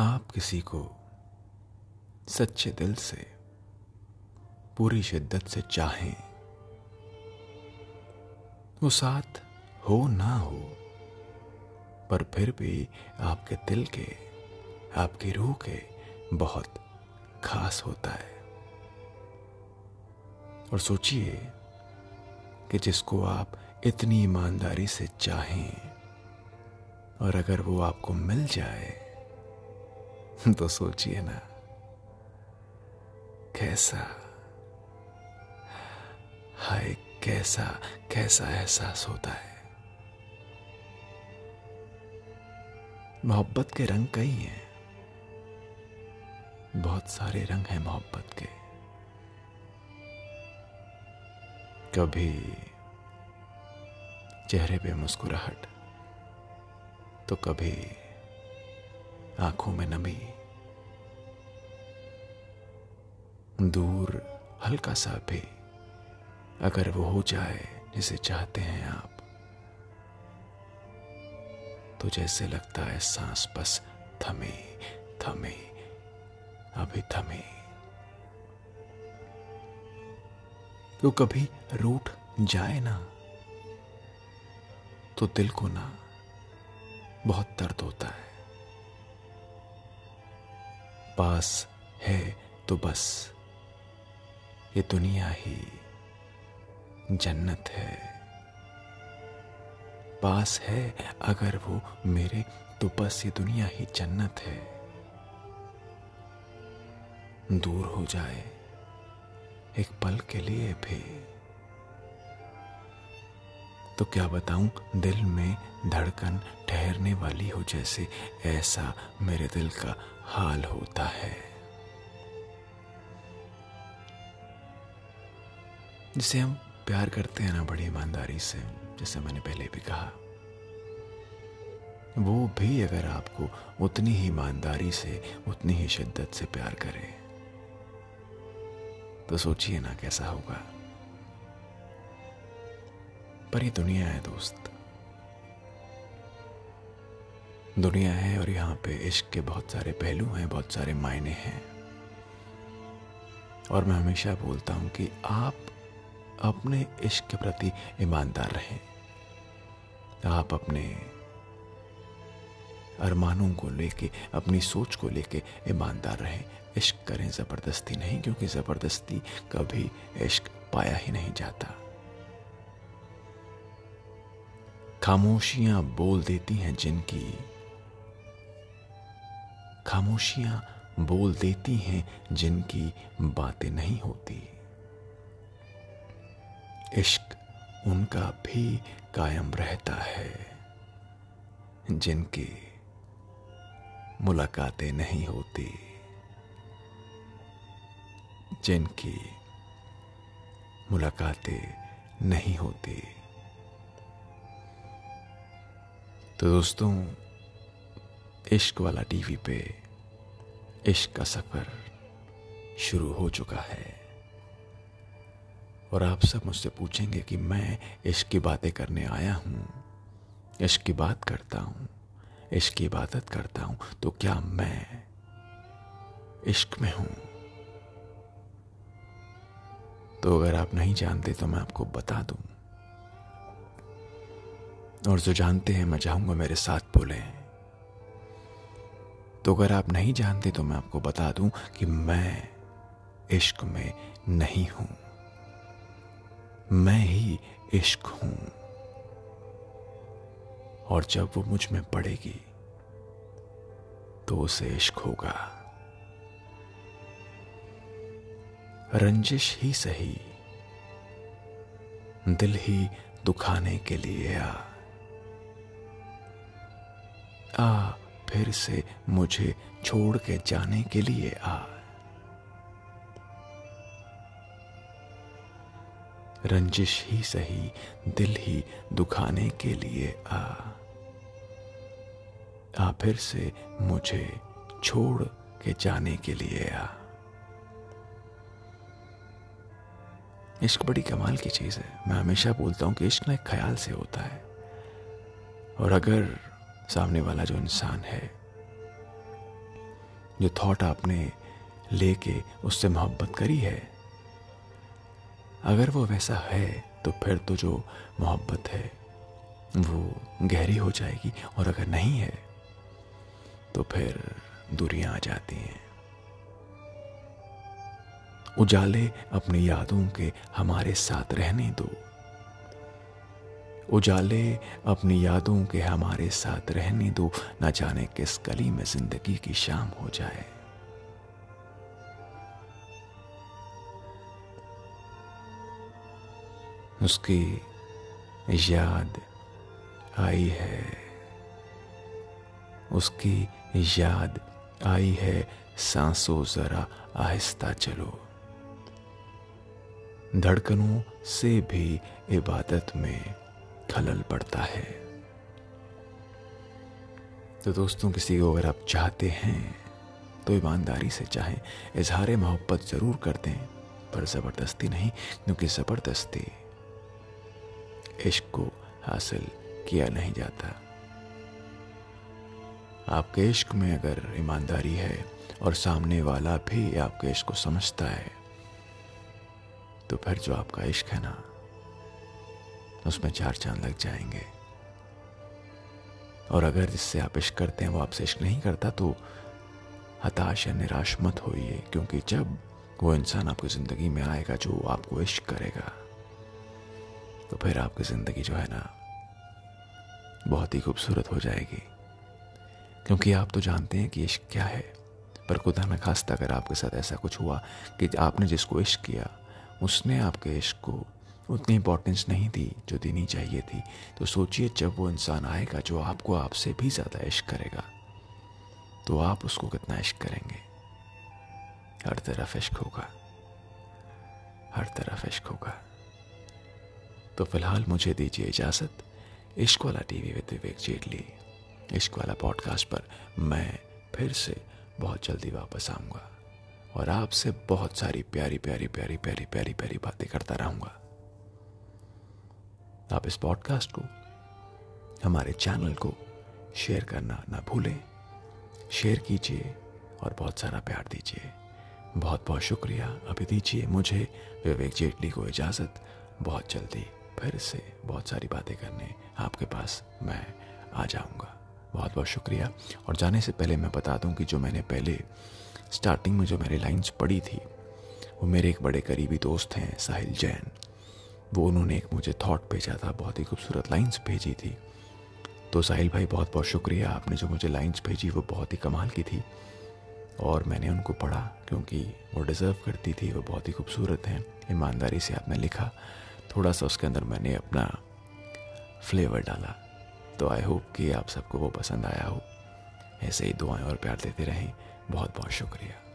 आप किसी को सच्चे दिल से, पूरी शिद्दत से चाहें, वो साथ हो ना हो, पर फिर भी आपके दिल के, आपकी रूह के बहुत खास होता है। और सोचिए कि जिसको आप इतनी ईमानदारी से चाहें, और अगर वो आपको मिल जाए तो सोचिए ना, कैसा, हाय, कैसा कैसा एहसास होता है। मोहब्बत के रंग कई हैं। बहुत सारे रंग हैं मोहब्बत के। कभी चेहरे पे मुस्कुराहट तो कभी आँखों में नमी। दूर हल्का सा भी, अगर वो हो जाए जिसे चाहते हैं आप तो जैसे लगता है सांस बस थमे थमे, अभी थमे। तो कभी रूठ जाए ना तो दिल को ना बहुत दर्द होता है। पास है तो बस। ये दुनिया ही जन्नत है। पास है अगर वो मेरे तो बस ये दुनिया ही जन्नत है। दूर हो जाए एक पल के लिए भी। तो क्या बताऊँ, दिल में धड़कन ठहरने वाली हो जैसे ऐसा मेरे दिल का हाल होता है। जिसे हम प्यार करते हैं ना, बड़ी ईमानदारी से, जैसे मैंने पहले भी कहा। वो भी अगर आपको उतनी ही ईमानदारी से, उतनी ही शिद्दत से प्यार करे तो सोचिए ना कैसा होगा। पर ये दुनिया है, दोस्त। दुनिया है और यहाँ पे इश्क के बहुत सारे पहलू हैं, बहुत सारे मायने हैं। और मैं हमेशा बोलता हूँ कि आप अपने इश्क के प्रति ईमानदार रहें। आप अपने अरमानों को लेके, अपनी सोच को लेके ईमानदार रहें। इश्क करें ज़बरदस्ती नहीं, क्योंकि ज़बरदस्ती कभी इश्क पाया ही नहीं जाता। खामोशियाँ बोल देती हैं जिनकी। खामोशियाँ बोल देती हैं जिनकी बातें नहीं होती। इश्क उनका भी कायम रहता है, जिनकी मुलाकातें नहीं होती। जिनकी मुलाकातें नहीं होती। तो दोस्तों, इश्क वाला टीवी पे इश्क का सफ़र शुरू हो चुका है। और आप सब मुझसे पूछेंगे कि मैं इश्क की बातें करने आया हूँ, इश्क की बात करता हूँ, इश्क की इबादत करता हूँ तो क्या मैं इश्क में हूँ? तो अगर आप नहीं जानते तो मैं आपको बता दूँ। और जो जानते हैं, मैं चाहूँगा मेरे साथ बोले। तो अगर आप नहीं जानते तो मैं आपको बता दूँ कि मैं इश्क में नहीं हूँ। मैं ही इश्क हूँ। और जब वो मुझमें पड़ेगी तो उसे इश्क होगा। रंजिश ही सही, दिल ही दुखाने के लिए आ आ, फिर से मुझे छोड़ के जाने के लिए आ। रंजिश ही सही, दिल ही दुखाने के लिए आ। आ, फिर से मुझे छोड़ के जाने के लिए आ। इश्क बड़ी कमाल की चीज़ है। मैं हमेशा बोलता हूँ कि इश्क ना एक ख्याल से होता है। और अगर सामने वाला जो इंसान है, जो थॉट आपने लेके उससे मोहब्बत करी है, अगर वो वैसा है तो फिर तो जो मोहब्बत है, वो गहरी हो जाएगी, और अगर नहीं है तो फिर दूरियाँ आ जाती हैं। उजाले अपनी यादों के हमारे साथ रहने दो। उजाले, अपनी यादों के हमारे साथ रहने दो, न जाने किस गली में ज़िंदगी की शाम हो जाए। उसकी याद आई है। उसकी याद आई है। सांसों जरा आहिस्ता चलो। धड़कनों से भी इबादत में खलल पड़ता है। तो दोस्तों, किसी को अगर आप चाहते हैं तो ईमानदारी से चाहें इजहार मोहब्बत ज़रूर कर दें, पर ज़बरदस्ती नहीं, क्योंकि ज़बरदस्ती इश्क को हासिल किया नहीं जाता। आपके इश्क में अगर ईमानदारी है, और सामने वाला भी आपके इश्क को समझता है तो फिर जो आपका इश्क है ना उसमें चार चाँद लग जाएँगे। और अगर जिससे आप इश्क करते हैं, वो आपसे इश्क नहीं करता तो हताश या निराश मत होइए, क्योंकि जब वो इंसान आपकी ज़िंदगी में आएगा, जो आपको इश्क करेगा तो फिर आपकी ज़िंदगी जो है ना, बहुत ही खूबसूरत हो जाएगी। क्योंकि आप तो जानते हैं कि इश्क क्या है, पर खुदा न खास्ता अगर आपके साथ ऐसा कुछ हुआ कि आपने जिसको इश्क किया, उसने आपके इश्क को उतनी इंपॉर्टेंस नहीं दी जो देनी चाहिए थी। तो सोचिए, जब वो इंसान आएगा, जो आपको आपसे भी ज़्यादा इश्क करेगा तो आप उसको कितना इश्क करेंगे? हर तरफ़ इश्क होगा। हर तरफ़ इश्क होगा। तो फ़िलहाल मुझे दीजिए इजाज़त। इश्क वाला टीवी विद विवेक जेटली, इश्क वाला पॉडकास्ट पर मैं फिर से बहुत जल्दी वापस आऊँगा और आपसे बहुत सारी प्यारी प्यारी प्यारी प्यारी प्यारी प्यारी बातें करता रहूँगा। आप इस पॉडकास्ट को, हमारे चैनल को शेयर करना ना भूलें। शेयर कीजिए और बहुत सारा प्यार दीजिए। बहुत बहुत शुक्रिया। अभी दीजिए मुझे, विवेक जेटली को इजाज़त। बहुत जल्दी फिर से बहुत सारी बातें करने। आपके पास मैं आ जाऊँगा। बहुत बहुत शुक्रिया। और जाने से पहले मैं बता दूँ कि जो मैंने पहले स्टार्टिंग में जो मेरी लाइंस पढ़ी थी, वो मेरे एक बड़े करीबी दोस्त हैं, साहिल जैन। वो उन्होंने एक मुझे थॉट भेजा था, बहुत ही खूबसूरत लाइंस भेजी थी। तो साहिल भाई, बहुत बहुत शुक्रिया, आपने जो मुझे लाइंस भेजी वो बहुत ही कमाल की थी। और मैंने उनको पढ़ा क्योंकि वो डिज़र्व करती थी, वो बहुत ही खूबसूरत हैं, ईमानदारी से आपने लिखा। थोड़ा सा उसके अंदर मैंने अपना फ्लेवर डाला। तो आई होप कि आप सबको वो पसंद आया हो। ऐसे ही दुआएँ और प्यार देते रहें। बहुत बहुत शुक्रिया।